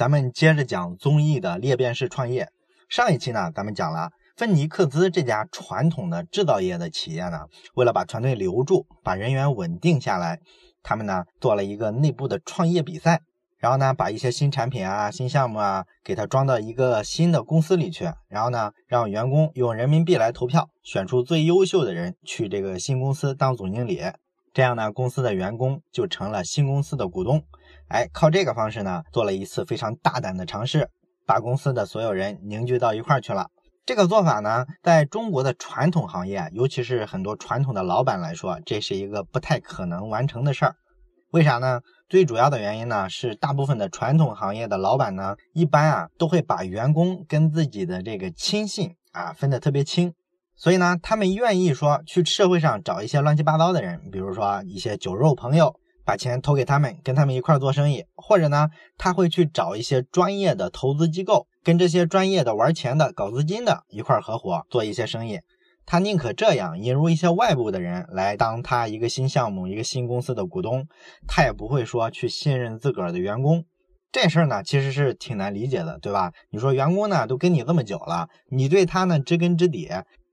咱们接着讲综艺的裂变式创业。上一期呢，咱们讲了芬尼克兹这家传统的制造业的企业呢，为了把团队留住，把人员稳定下来，他们呢做了一个内部的创业比赛，然后呢把一些新产品啊、新项目啊，给它装到一个新的公司里去，然后呢让员工用人民币来投票，选出最优秀的人去这个新公司当总经理。这样呢，公司的员工就成了新公司的股东。哎，靠这个方式呢，做了一次非常大胆的尝试，把公司的所有人凝聚到一块儿去了。这个做法呢，在中国的传统行业，尤其是很多传统的老板来说，这是一个不太可能完成的事儿。为啥呢？最主要的原因呢，是大部分的传统行业的老板呢，一般啊，都会把员工跟自己的这个亲信啊分得特别清。所以呢，他们愿意说去社会上找一些乱七八糟的人，比如说一些酒肉朋友，把钱投给他们，跟他们一块儿做生意；或者呢，他会去找一些专业的投资机构，跟这些专业的玩钱的、搞资金的一块儿合伙做一些生意。他宁可这样引入一些外部的人来当他一个新项目、一个新公司的股东，他也不会说去信任自个儿的员工。这事儿呢，其实是挺难理解的，对吧？你说员工呢都跟你这么久了，你对他呢知根知底。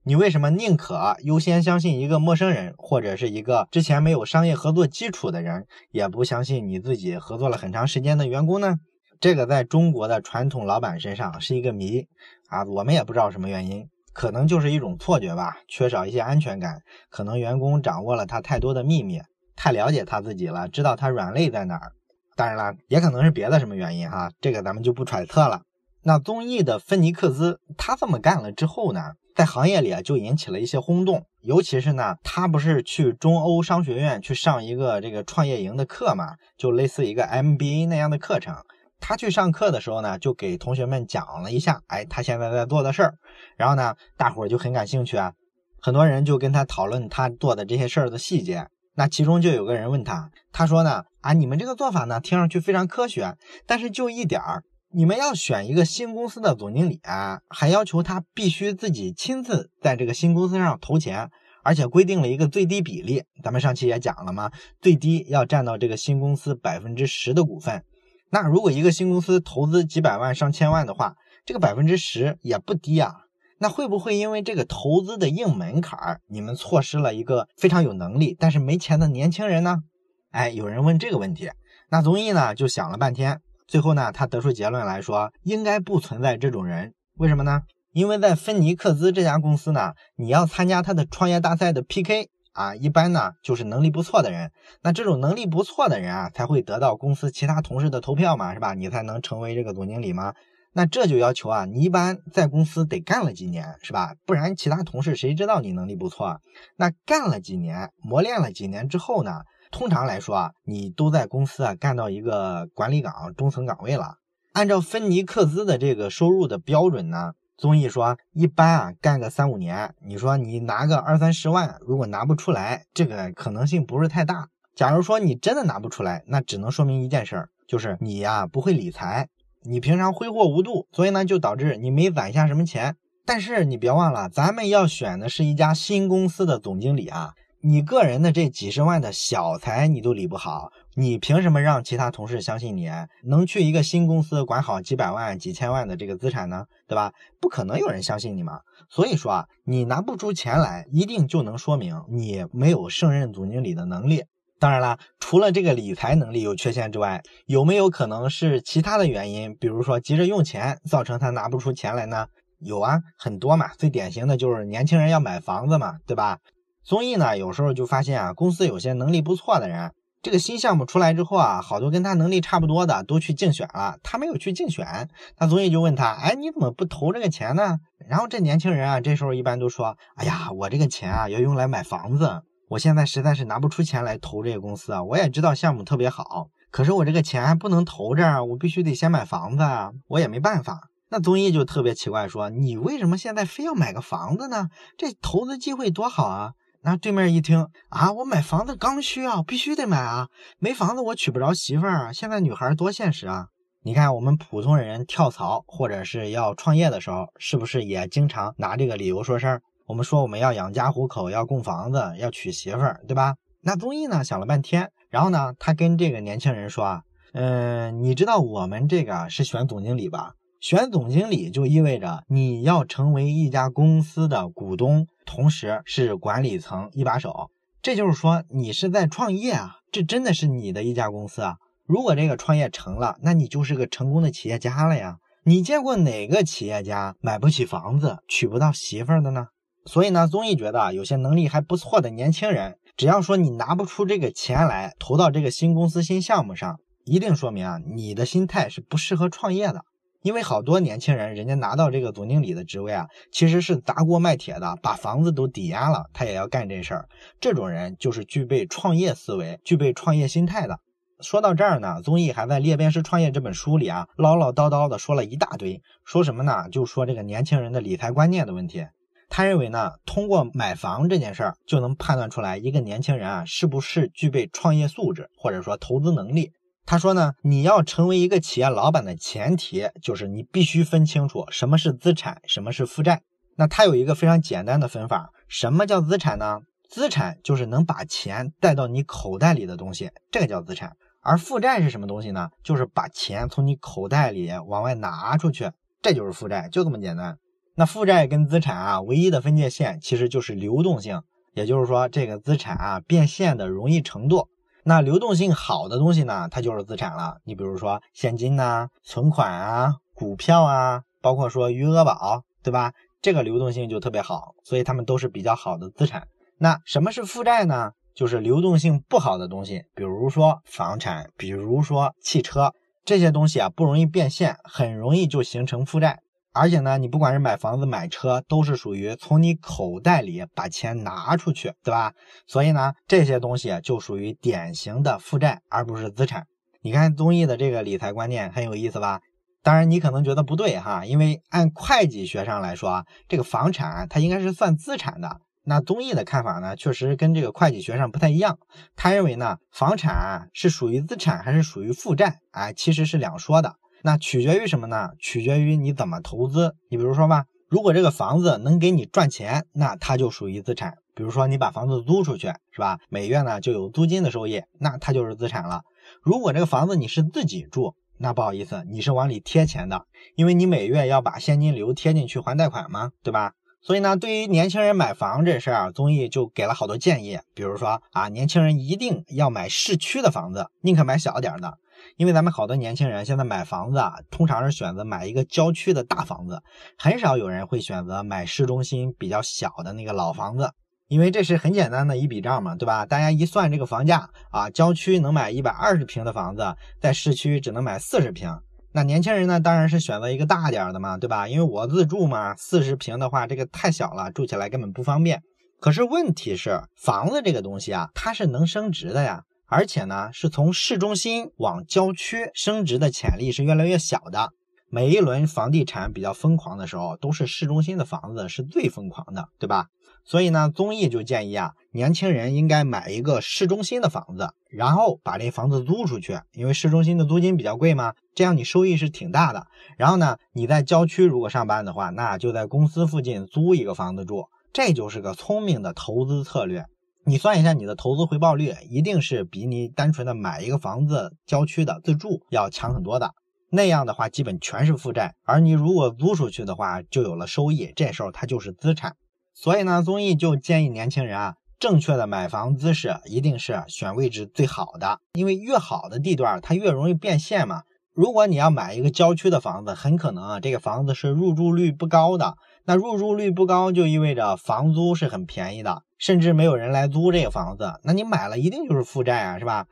你为什么宁可优先相信一个陌生人，或者是一个之前没有商业合作基础的人，也不相信你自己合作了很长时间的员工呢？这个在中国的传统老板身上是一个谜啊，我们也不知道什么原因，可能就是一种错觉吧，缺少一些安全感，可能员工掌握了他太多的秘密，太了解他自己了，知道他软肋在哪儿。当然了，也可能是别的什么原因哈，这个咱们就不揣测了。那综艺的芬尼克斯他这么干了之后呢？在行业里啊，就引起了一些轰动，尤其是呢，他不是去中欧商学院去上一个这个创业营的课嘛，就类似一个 MBA 那样的课程。他去上课的时候呢，就给同学们讲了一下，哎，他现在在做的事儿。然后呢，大伙儿就很感兴趣啊，很多人就跟他讨论他做的这些事儿的细节。那其中就有个人问他，他说呢，啊，你们这个做法呢，听上去非常科学，但是就一点儿。你们要选一个新公司的总经理啊，还要求他必须自己亲自在这个新公司上投钱，而且规定了一个最低比例。咱们上期也讲了嘛，最低要占到这个新公司百分之十的股份。那如果一个新公司投资几百万、上千万的话，这个百分之十也不低啊。那会不会因为这个投资的硬门槛，你们错失了一个非常有能力但是没钱的年轻人呢？哎，有人问这个问题，那综艺呢就想了半天。最后呢，他得出结论来说，应该不存在这种人。为什么呢？因为在芬尼克兹这家公司呢，你要参加他的创业大赛的 PK 啊，一般呢就是能力不错的人。那这种能力不错的人啊，才会得到公司其他同事的投票嘛，是吧？你才能成为这个总经理吗？那这就要求啊，你一般在公司得干了几年，是吧？不然其他同事谁知道你能力不错？那干了几年，磨练了几年之后呢？通常来说啊，你都在公司啊干到一个管理岗、中层岗位了。按照芬尼克斯的这个收入的标准呢，综艺说一般啊干个三五年，你说你拿个二三十万，如果拿不出来，这个可能性不是太大。假如说你真的拿不出来，那只能说明一件事儿，就是你呀不会理财，你平常挥霍无度，所以呢就导致你没攒下什么钱。但是你别忘了，咱们要选的是一家新公司的总经理啊。你个人的这几十万的小财你都理不好，你凭什么让其他同事相信你能去一个新公司管好几百万、几千万的这个资产呢？对吧？不可能有人相信你嘛。所以说啊，你拿不出钱来，一定就能说明你没有胜任总经理的能力。当然了，除了这个理财能力有缺陷之外，有没有可能是其他的原因？比如说急着用钱，造成他拿不出钱来呢？有啊，很多嘛。最典型的就是年轻人要买房子嘛，对吧？综艺呢，有时候就发现啊，公司有些能力不错的人，这个新项目出来之后啊，好多跟他能力差不多的都去竞选了，他没有去竞选。那综艺就问他，哎，你怎么不投这个钱呢？然后这年轻人啊，这时候一般都说，哎呀，我这个钱啊要用来买房子，我现在实在是拿不出钱来投这个公司啊。我也知道项目特别好，可是我这个钱还不能投这儿，我必须得先买房子啊，我也没办法。那综艺就特别奇怪，说你为什么现在非要买个房子呢？这投资机会多好啊！那对面一听啊，我买房子刚需啊，必须得买啊！没房子我娶不着媳妇儿啊。现在女孩多现实啊！你看我们普通人跳槽或者是要创业的时候，是不是也经常拿这个理由说事儿？我们说我们要养家糊口，要供房子，要娶媳妇儿，对吧？那综艺呢想了半天，然后呢，他跟这个年轻人说啊，嗯，你知道我们这个是选总经理吧？选总经理就意味着你要成为一家公司的股东，同时是管理层一把手。这就是说，你是在创业啊，这真的是你的一家公司啊。如果这个创业成了，那你就是个成功的企业家了呀。你见过哪个企业家买不起房子、娶不到媳妇儿的呢？所以呢，综艺觉得有些能力还不错的年轻人，只要说你拿不出这个钱来投到这个新公司、新项目上，一定说明啊，你的心态是不适合创业的。因为好多年轻人，人家拿到这个总经理的职位啊，其实是砸锅卖铁的，把房子都抵押了，他也要干这事儿。这种人就是具备创业思维、具备创业心态的。说到这儿呢，综艺还在《裂变式创业》这本书里啊，唠唠叨叨的说了一大堆，说什么呢？就说这个年轻人的理财观念的问题。他认为呢，通过买房这件事儿，就能判断出来一个年轻人啊，是不是具备创业素质，或者说投资能力。他说呢，你要成为一个企业老板的前提，就是你必须分清楚什么是资产，什么是负债。那他有一个非常简单的分法，什么叫资产呢？资产就是能把钱带到你口袋里的东西，这个叫资产。而负债是什么东西呢？就是把钱从你口袋里往外拿出去，这就是负债，就这么简单。那负债跟资产啊，唯一的分界线其实就是流动性，也就是说这个资产啊变现的容易程度。那流动性好的东西呢，它就是资产了。你比如说现金呐、存款啊、股票啊，包括说余额宝，对吧？这个流动性就特别好，所以它们都是比较好的资产。那什么是负债呢？就是流动性不好的东西，比如说房产，比如说汽车，这些东西啊不容易变现，很容易就形成负债。而且呢，你不管是买房子、买车，都是属于从你口袋里把钱拿出去，对吧？所以呢，这些东西就属于典型的负债，而不是资产。你看综艺的这个理财观念很有意思吧？当然，你可能觉得不对哈，因为按会计学上来说，这个房产它应该是算资产的。那综艺的看法呢，确实跟这个会计学上不太一样。他认为呢，房产是属于资产还是属于负债？哎，其实是两说的。那取决于什么呢？取决于你怎么投资。你比如说吧，如果这个房子能给你赚钱，那它就属于资产。比如说你把房子租出去，是吧？每月呢就有租金的收益，那它就是资产了。如果这个房子你是自己住，那不好意思，你是往里贴钱的，因为你每月要把现金流贴进去还贷款嘛，对吧？所以呢，对于年轻人买房这事儿啊，综艺就给了好多建议，比如说啊，年轻人一定要买市区的房子，宁可买小点的。因为咱们好多年轻人现在买房子啊，通常是选择买一个郊区的大房子，很少有人会选择买市中心比较小的那个老房子，因为这是很简单的一笔账嘛，对吧？大家一算这个房价啊，郊区能买一百二十平的房子，在市区只能买四十平。那年轻人呢，当然是选择一个大点的嘛，对吧？因为我自住嘛，四十平的话，这个太小了，住起来根本不方便。可是问题是，房子这个东西啊，它是能升值的呀。而且呢，是从市中心往郊区升值的潜力是越来越小的。每一轮房地产比较疯狂的时候，都是市中心的房子是最疯狂的，对吧？所以呢，综艺就建议啊，年轻人应该买一个市中心的房子，然后把这房子租出去，因为市中心的租金比较贵嘛，这样你收益是挺大的。然后呢，你在郊区如果上班的话，那就在公司附近租一个房子住，这就是个聪明的投资策略。你算一下，你的投资回报率一定是比你单纯的买一个房子郊区的自住要强很多的。那样的话，基本全是负债，而你如果租出去的话，就有了收益，这时候它就是资产。所以呢，综艺就建议年轻人啊，正确的买房姿势一定是选位置最好的，因为越好的地段它越容易变现嘛。如果你要买一个郊区的房子，很可能啊，这个房子是入住率不高的。那入住率不高，就意味着房租是很便宜的，甚至没有人来租这个房子。那你买了一定就是负债啊，是吧？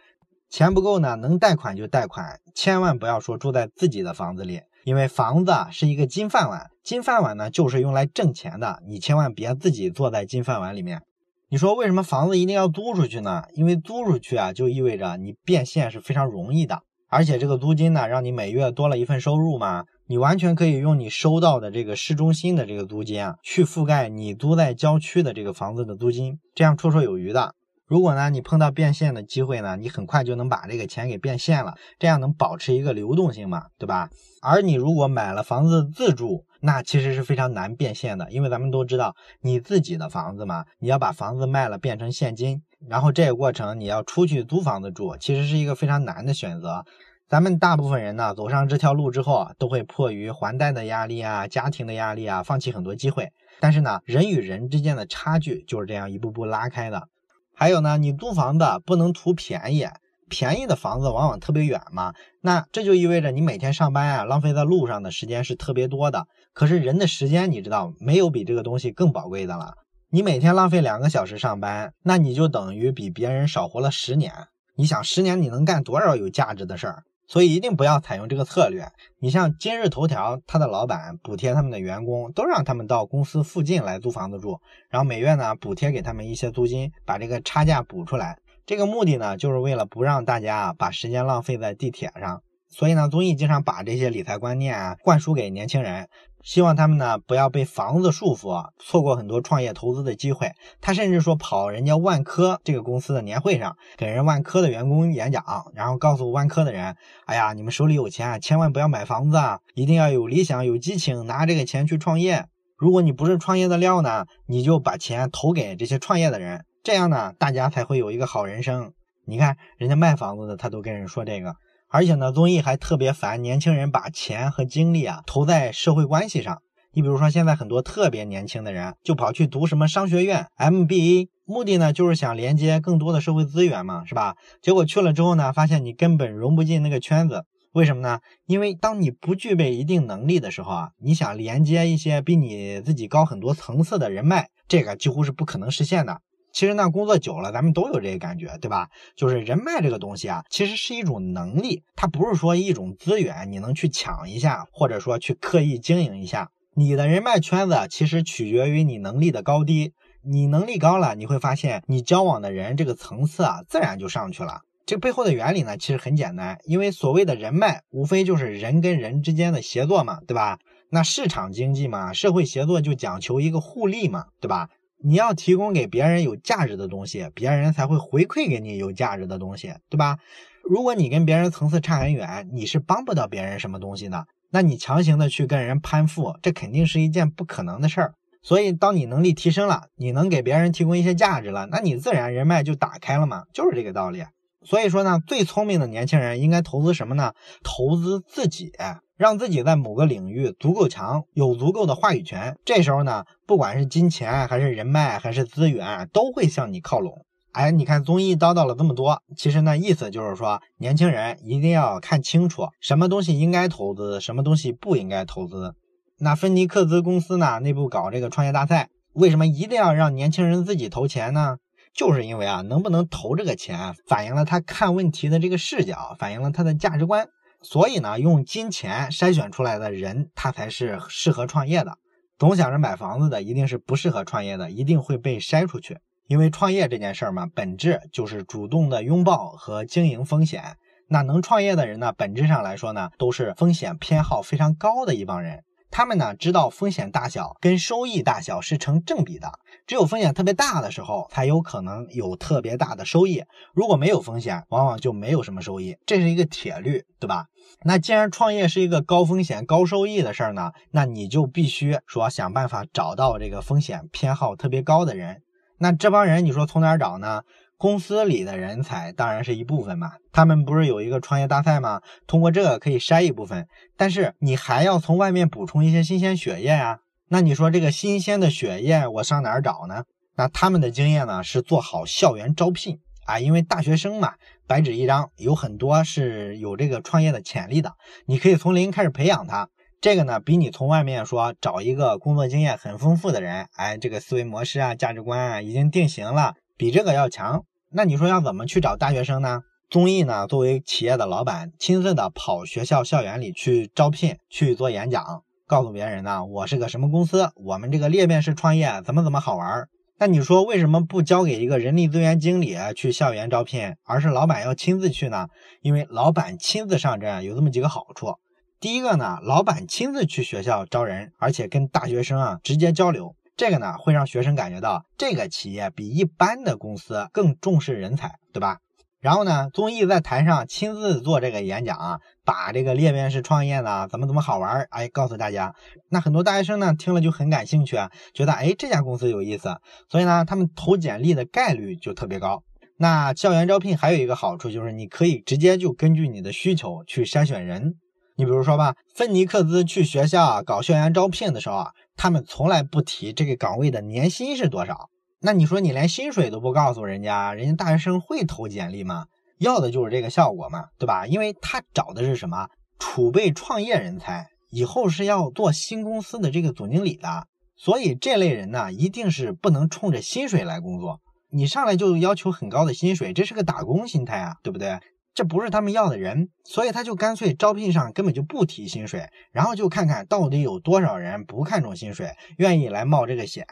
钱不够呢，能贷款就贷款，千万不要说住在自己的房子里，因为房子是一个金饭碗，金饭碗呢就是用来挣钱的，你千万别自己坐在金饭碗里面。你说为什么房子一定要租出去呢？因为租出去啊，就意味着你变现是非常容易的，而且这个租金呢，让你每月多了一份收入嘛。你完全可以用你收到的这个市中心的这个租金啊，去覆盖你租在郊区的这个房子的租金，这样绰绰有余的。如果呢，你碰到变现的机会呢，你很快就能把这个钱给变现了，这样能保持一个流动性嘛，对吧？而你如果买了房子自住，那其实是非常难变现的，因为咱们都知道，你自己的房子嘛，你要把房子卖了变成现金，然后这个过程你要出去租房子住，其实是一个非常难的选择。咱们大部分人呢，走上这条路之后啊，都会迫于还贷的压力啊、家庭的压力啊，放弃很多机会。但是呢，人与人之间的差距就是这样一步步拉开的。还有呢，你租房子不能图便宜，便宜的房子往往特别远嘛。那这就意味着你每天上班啊，浪费在路上的时间是特别多的。可是人的时间，你知道，没有比这个东西更宝贵的了。你每天浪费两个小时上班，那你就等于比别人少活了十年。你想，十年你能干多少有价值的事儿？所以一定不要采用这个策略。你像今日头条，它的老板补贴他们的员工，都让他们到公司附近来租房子住，然后每月呢补贴给他们一些租金，把这个差价补出来。这个目的呢，就是为了不让大家把时间浪费在地铁上。所以呢，综艺经常把这些理财观念啊灌输给年轻人。希望他们呢不要被房子束缚，错过很多创业投资的机会。他甚至说跑人家万科这个公司的年会上，给人万科的员工演讲，然后告诉万科的人：“哎呀，你们手里有钱啊，千万不要买房子啊，一定要有理想、有激情，拿这个钱去创业。如果你不是创业的料呢，你就把钱投给这些创业的人，这样呢，大家才会有一个好人生。你看，人家卖房子的，他都跟人说这个。”而且呢，综艺还特别烦年轻人把钱和精力啊投在社会关系上。你比如说，现在很多特别年轻的人就跑去读什么商学院、MBA，目的呢就是想连接更多的社会资源嘛，是吧？结果去了之后呢，发现你根本融不进那个圈子。为什么呢？因为当你不具备一定能力的时候啊，你想连接一些比你自己高很多层次的人脉，这个几乎是不可能实现的。其实呢，工作久了，咱们都有这个感觉，对吧？就是人脉这个东西啊，其实是一种能力，它不是说一种资源，你能去抢一下，或者说去刻意经营一下。你的人脉圈子其实取决于你能力的高低。你能力高了，你会发现你交往的人这个层次啊，自然就上去了。这背后的原理呢，其实很简单，因为所谓的人脉，无非就是人跟人之间的协作嘛，对吧？那市场经济嘛，社会协作就讲求一个互利嘛，对吧？你要提供给别人有价值的东西，别人才会回馈给你有价值的东西，对吧？如果你跟别人层次差很远，你是帮不到别人什么东西的。那你强行的去跟人攀附，这肯定是一件不可能的事儿。所以，当你能力提升了，你能给别人提供一些价值了，那你自然人脉就打开了嘛，就是这个道理。所以说呢，最聪明的年轻人应该投资什么呢？投资自己。让自己在某个领域足够强，有足够的话语权。这时候呢，不管是金钱还是人脉还是资源，都会向你靠拢。哎，你看综艺叨叨了这么多，其实呢，意思就是说，年轻人一定要看清楚什么东西应该投资，什么东西不应该投资。那芬尼克斯公司呢，内部搞这个创业大赛，为什么一定要让年轻人自己投钱呢？就是因为啊，能不能投这个钱，反映了他看问题的这个视角，反映了他的价值观。所以呢，用金钱筛选出来的人，他才是适合创业的。总想着买房子的，一定是不适合创业的，一定会被筛出去。因为创业这件事儿嘛，本质就是主动的拥抱和经营风险。那能创业的人呢，本质上来说呢，都是风险偏好非常高的一帮人。他们呢，知道风险大小跟收益大小是成正比的。只有风险特别大的时候，才有可能有特别大的收益。如果没有风险，往往就没有什么收益，这是一个铁律，对吧？那既然创业是一个高风险高收益的事儿呢，那你就必须说想办法找到这个风险偏好特别高的人。那这帮人，你说从哪儿找呢？公司里的人才当然是一部分嘛。他们不是有一个创业大赛吗？通过这个可以筛一部分，但是你还要从外面补充一些新鲜血液啊。那你说这个新鲜的血液，我上哪儿找呢？那他们的经验呢，是做好校园招聘啊，因为大学生嘛，白纸一张，有很多是有这个创业的潜力的，你可以从零开始培养他。这个呢，比你从外面说找一个工作经验很丰富的人，哎，这个思维模式啊、价值观啊已经定型了，比这个要强。那你说要怎么去找大学生呢？综艺呢，作为企业的老板，亲自的跑学校校园里去招聘，去做演讲。告诉别人呢，我是个什么公司，我们这个裂变式创业怎么怎么好玩？那你说为什么不交给一个人力资源经理去校园招聘，而是老板要亲自去呢？因为老板亲自上阵有这么几个好处。第一个呢，老板亲自去学校招人，而且跟大学生啊直接交流，这个呢会让学生感觉到这个企业比一般的公司更重视人才，对吧？然后呢，综艺在台上亲自做这个演讲啊，把这个裂变式创业呢怎么怎么好玩儿，哎，告诉大家。那很多大学生呢听了就很感兴趣啊，觉得哎这家公司有意思，所以呢他们投简历的概率就特别高。那校园招聘还有一个好处就是，你可以直接就根据你的需求去筛选人。你比如说吧，芬尼克斯去学校搞校园招聘的时候啊，他们从来不提这个岗位的年薪是多少。那你说你连薪水都不告诉人家，人家大学生会投简历吗？要的就是这个效果嘛，对吧？因为他找的是什么？储备创业人才，以后是要做新公司的这个总经理的。所以这类人呢，一定是不能冲着薪水来工作。你上来就要求很高的薪水，这是个打工心态啊，对不对？这不是他们要的人，所以他就干脆招聘上根本就不提薪水，然后就看看到底有多少人不看重薪水，愿意来冒这个险，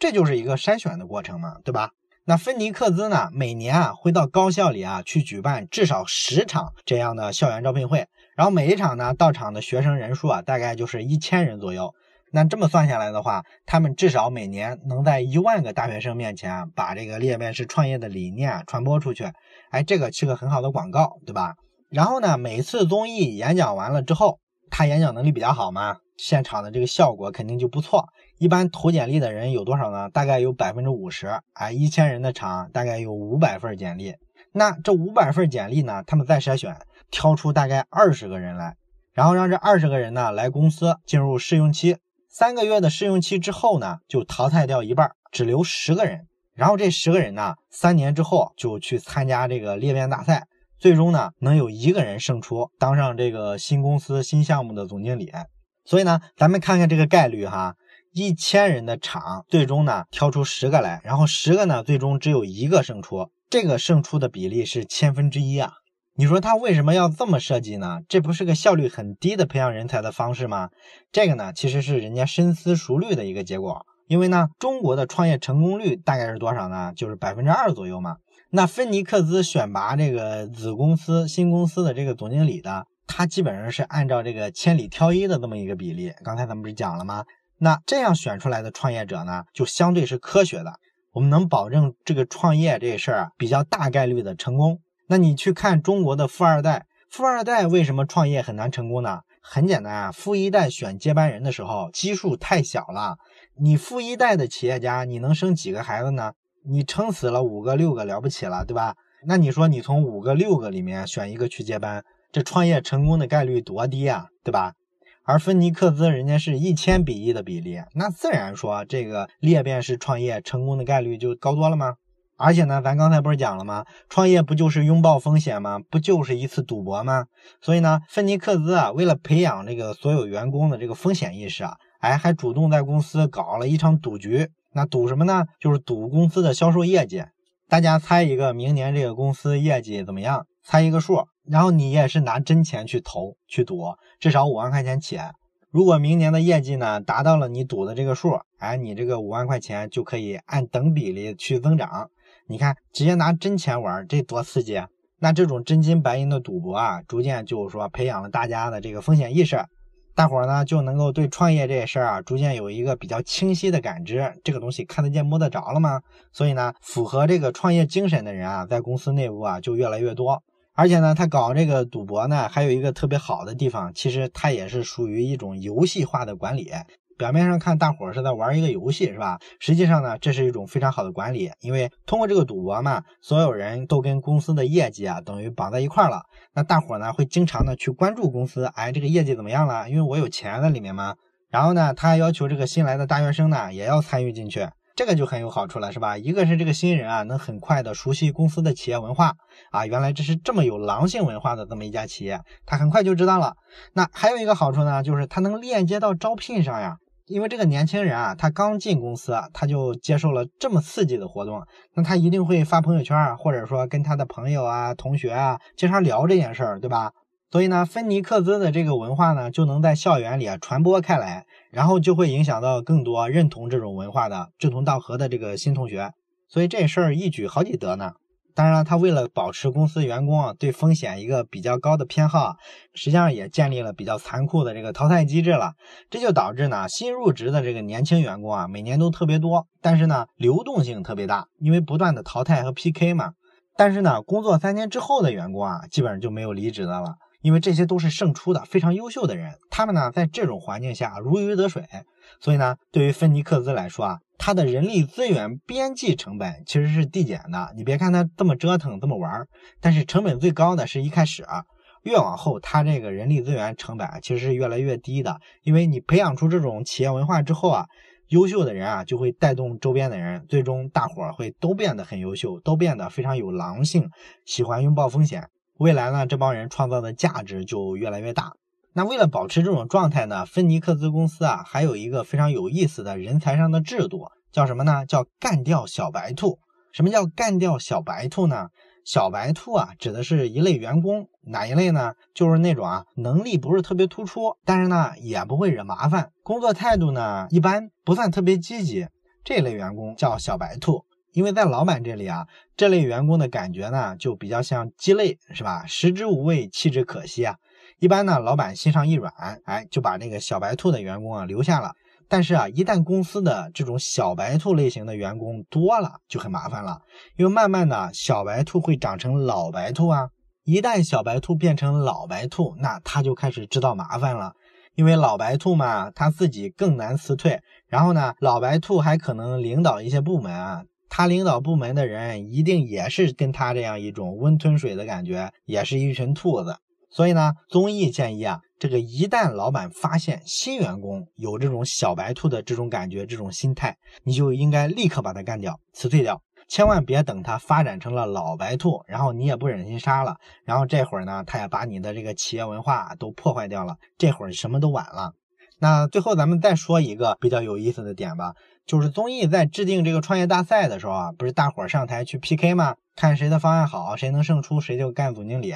这就是一个筛选的过程嘛，对吧？那芬尼克兹呢，每年啊会到高校里啊去举办至少十场这样的校园招聘会，然后每一场呢到场的学生人数啊大概就是一千人左右。那这么算下来的话，他们至少每年能在一万个大学生面前把这个裂变式创业的理念传播出去，哎，这个是个很好的广告，对吧？然后呢，每次综艺演讲完了之后，他演讲能力比较好嘛，现场的这个效果肯定就不错。一般投简历的人有多少呢？大概有百分之五十，哎，一千人的场大概有五百份简历。那这五百份简历呢，他们再筛选，挑出大概二十个人来，然后让这二十个人呢来公司进入试用期。三个月的试用期之后呢，就淘汰掉一半，只留十个人。然后这十个人呢，三年之后就去参加这个裂变大赛，最终呢能有一个人胜出，当上这个新公司新项目的总经理。所以呢，咱们看看这个概率哈，一千人的场，最终呢挑出十个来，然后十个呢最终只有一个胜出，这个胜出的比例是千分之一啊。你说他为什么要这么设计呢？这不是个效率很低的培养人才的方式吗？这个呢，其实是人家深思熟虑的一个结果。因为呢，中国的创业成功率大概是多少呢？就是百分之二左右嘛。那芬尼克斯选拔这个子公司新公司的这个总经理的，他基本上是按照这个千里挑一的这么一个比例。刚才咱们不是讲了吗？那这样选出来的创业者呢，就相对是科学的，我们能保证这个创业这事儿比较大概率的成功。那你去看中国的富二代，富二代为什么创业很难成功呢？很简单啊，富一代选接班人的时候基数太小了。你富一代的企业家，你能生几个孩子呢？你撑死了五个六个了不起了，对吧？那你说你从五个六个里面选一个去接班，这创业成功的概率多低啊，对吧？而芬尼克斯人家是一千比一的比例，那自然说这个裂变式创业成功的概率就高多了吗？而且呢，咱刚才不是讲了吗？创业不就是拥抱风险吗？不就是一次赌博吗？所以呢，芬尼克斯啊，为了培养这个所有员工的这个风险意识啊，哎，还主动在公司搞了一场赌局。那赌什么呢？就是赌公司的销售业绩。大家猜一个明年这个公司业绩怎么样？猜一个数，然后你也是拿真钱去投去赌，至少五万块钱起。如果明年的业绩呢达到了你赌的这个数，哎，你这个五万块钱就可以按等比例去增长。你看，直接拿真钱玩，这多刺激！那这种真金白银的赌博啊，逐渐就是说培养了大家的这个风险意识，大伙儿呢就能够对创业这事儿啊，逐渐有一个比较清晰的感知。这个东西看得见摸得着了吗？所以呢，符合这个创业精神的人啊，在公司内部啊就越来越多。而且呢，他搞这个赌博呢，还有一个特别好的地方，其实它也是属于一种游戏化的管理。表面上看，大伙儿是在玩一个游戏，是吧？实际上呢，这是一种非常好的管理，因为通过这个赌博嘛，所有人都跟公司的业绩啊等于绑在一块儿了。那大伙儿呢会经常的去关注公司，哎，这个业绩怎么样了？因为我有钱在里面嘛。然后呢，他要求这个新来的大学生呢也要参与进去，这个就很有好处了，是吧？一个是这个新人啊能很快的熟悉公司的企业文化啊，原来这是这么有狼性文化的这么一家企业，他很快就知道了。那还有一个好处呢，就是他能链接到招聘上呀。因为这个年轻人啊，他刚进公司，他就接受了这么刺激的活动，那他一定会发朋友圈，或者说跟他的朋友啊、同学啊经常聊这件事儿，对吧？所以呢，芬尼克斯的这个文化呢，就能在校园里啊传播开来，然后就会影响到更多认同这种文化的志同道合的这个新同学，所以这事儿一举好几得呢。当然了，他为了保持公司员工啊对风险一个比较高的偏好，实际上也建立了比较残酷的这个淘汰机制了。这就导致呢，新入职的这个年轻员工啊，每年都特别多，但是呢，流动性特别大，因为不断的淘汰和 PK 嘛。但是呢，工作三年之后的员工啊，基本上就没有离职的了，因为这些都是胜出的非常优秀的人，他们呢在这种环境下如鱼得水，所以呢，对于芬尼克斯来说啊，他的人力资源边际成本其实是递减的。你别看他这么折腾这么玩，但是成本最高的是一开始啊，越往后他这个人力资源成本其实是越来越低的，因为你培养出这种企业文化之后啊，优秀的人啊就会带动周边的人，最终大伙儿会都变得很优秀，都变得非常有狼性，喜欢拥抱风险。未来呢，这帮人创造的价值就越来越大。那为了保持这种状态呢，芬尼克斯公司啊，还有一个非常有意思的人才上的制度，叫什么呢？叫干掉小白兔。什么叫干掉小白兔呢？小白兔啊，指的是一类员工，哪一类呢？就是那种啊，能力不是特别突出，但是呢，也不会惹麻烦，工作态度呢一般，不算特别积极，这类员工叫小白兔。因为在老板这里啊，这类员工的感觉呢，就比较像鸡肋，是吧？食之无味，弃之可惜啊。一般呢，老板心上一软，哎，就把那个小白兔的员工啊留下了。但是啊，一旦公司的这种小白兔类型的员工多了，就很麻烦了。因为慢慢的小白兔会长成老白兔啊。一旦小白兔变成老白兔，那他就开始制造麻烦了。因为老白兔嘛，他自己更难辞退。然后呢，老白兔还可能领导一些部门啊。他领导部门的人一定也是跟他这样一种温吞水的感觉，也是一群兔子。所以呢，综艺建议啊，这个一旦老板发现新员工有这种小白兔的这种感觉、这种心态，你就应该立刻把他干掉、辞退掉，千万别等他发展成了老白兔，然后你也不忍心杀了，然后这会儿呢，他也把你的这个企业文化都破坏掉了，这会儿什么都晚了。那最后咱们再说一个比较有意思的点吧。就是综艺在制定这个创业大赛的时候啊，不是大伙儿上台去 PK 吗？看谁的方案好，谁能胜出，谁就干总经理。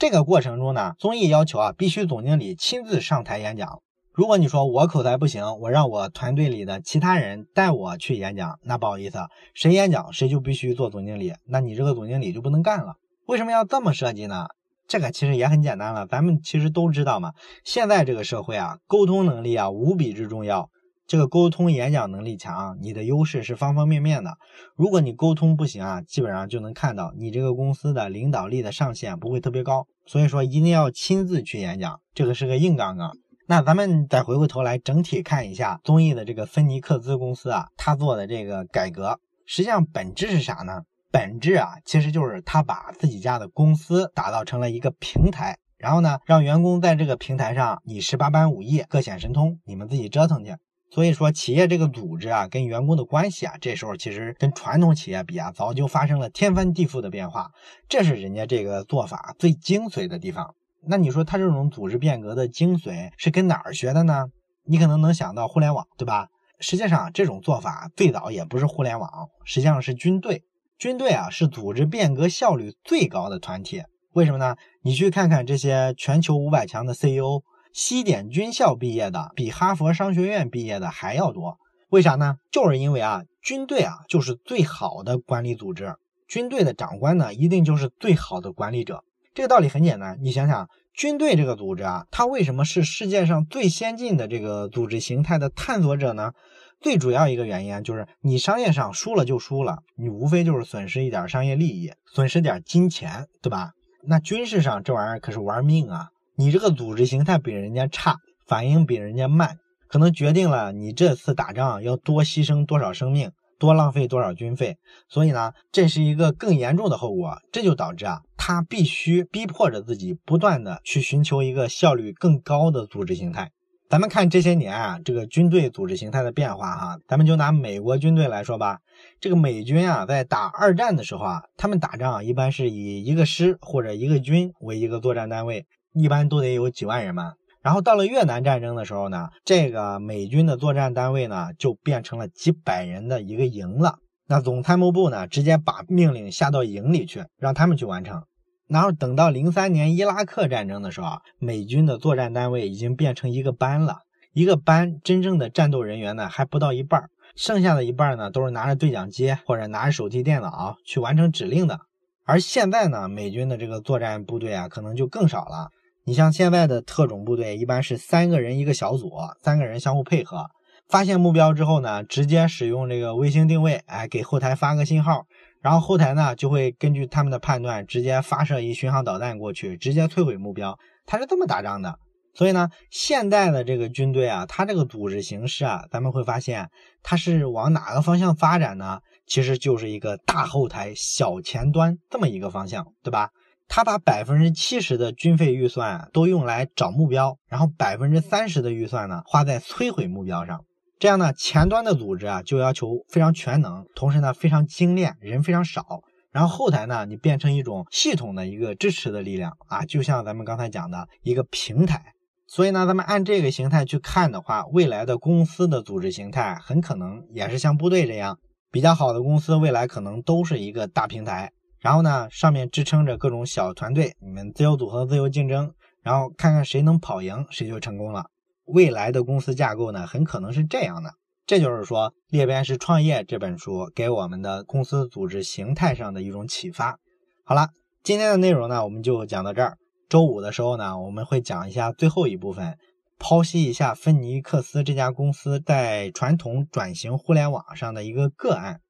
这个过程中呢，综艺要求啊，必须总经理亲自上台演讲。如果你说我口才不行，我让我团队里的其他人带我去演讲，那不好意思，谁演讲谁就必须做总经理，那你这个总经理就不能干了。为什么要这么设计呢？这个其实也很简单了，咱们其实都知道嘛，现在这个社会啊，沟通能力啊无比之重要。这个沟通演讲能力强，你的优势是方方面面的。如果你沟通不行啊，基本上就能看到你这个公司的领导力的上限不会特别高。所以说一定要亲自去演讲，这个是个硬杠杠。那咱们再回过头来整体看一下综艺的这个芬尼克斯公司啊，他做的这个改革，实际上本质是啥呢？本质啊，其实就是他把自己家的公司打造成了一个平台，然后呢，让员工在这个平台上你十八般武艺各显神通，你们自己折腾去。所以说，企业这个组织啊，跟员工的关系啊，这时候其实跟传统企业比啊，早就发生了天翻地覆的变化。这是人家这个做法最精髓的地方。那你说他这种组织变革的精髓是跟哪儿学的呢？你可能能想到互联网，对吧？实际上，这种做法最早也不是互联网，实际上是军队。军队啊，是组织变革效率最高的团体。为什么呢？你去看看这些全球五百强的 CEO。西点军校毕业的比哈佛商学院毕业的还要多，为啥呢？就是因为啊，军队啊就是最好的管理组织，军队的长官呢一定就是最好的管理者。这个道理很简单，你想想，军队这个组织啊，它为什么是世界上最先进的这个组织形态的探索者呢？最主要一个原因就是，你商业上输了就输了，你无非就是损失一点商业利益，损失点金钱，对吧？那军事上这玩意儿可是玩命啊！你这个组织形态比人家差，反应比人家慢，可能决定了你这次打仗要多牺牲多少生命，多浪费多少军费。所以呢，这是一个更严重的后果。这就导致啊，他必须逼迫着自己不断的去寻求一个效率更高的组织形态。咱们看这些年啊，这个军队组织形态的变化哈，咱们就拿美国军队来说吧。这个美军啊，在打二战的时候啊，他们打仗一般是以一个师或者一个军为一个作战单位。一般都得有几万人嘛，然后到了越南战争的时候呢，这个美军的作战单位呢就变成了几百人的一个营了。那总参谋部呢直接把命令下到营里去，让他们去完成。然后等到零三年伊拉克战争的时候啊，美军的作战单位已经变成一个班了，一个班真正的战斗人员呢还不到一半，剩下的一半呢都是拿着对讲机或者拿着手提电脑去完成指令的。而现在呢，美军的这个作战部队啊，可能就更少了。你像现在的特种部队，一般是三个人一个小组，三个人相互配合，发现目标之后呢，直接使用这个卫星定位，哎，给后台发个信号，然后后台呢就会根据他们的判断，直接发射一巡航导弹过去，直接摧毁目标。他是这么打仗的。所以呢，现代的这个军队啊，它这个组织形式啊，咱们会发现它是往哪个方向发展呢？其实就是一个大后台、小前端这么一个方向，对吧？他把百分之七十的军费预算都用来找目标，然后百分之三十的预算呢花在摧毁目标上。这样呢，前端的组织啊就要求非常全能，同时呢非常精炼，人非常少。然后后台呢，你变成一种系统的一个支持的力量啊，就像咱们刚才讲的一个平台。所以呢，咱们按这个形态去看的话，未来的公司的组织形态很可能也是像部队这样，比较好的公司未来可能都是一个大平台，然后呢，上面支撑着各种小团队，你们自由组合、自由竞争，然后看看谁能跑赢，谁就成功了。未来的公司架构呢，很可能是这样的。这就是说，《裂变式创业》这本书给我们的公司组织形态上的一种启发。好了，今天的内容呢，我们就讲到这儿。周五的时候呢，我们会讲一下最后一部分，剖析一下芬尼克斯这家公司在传统转型互联网上的一个个案。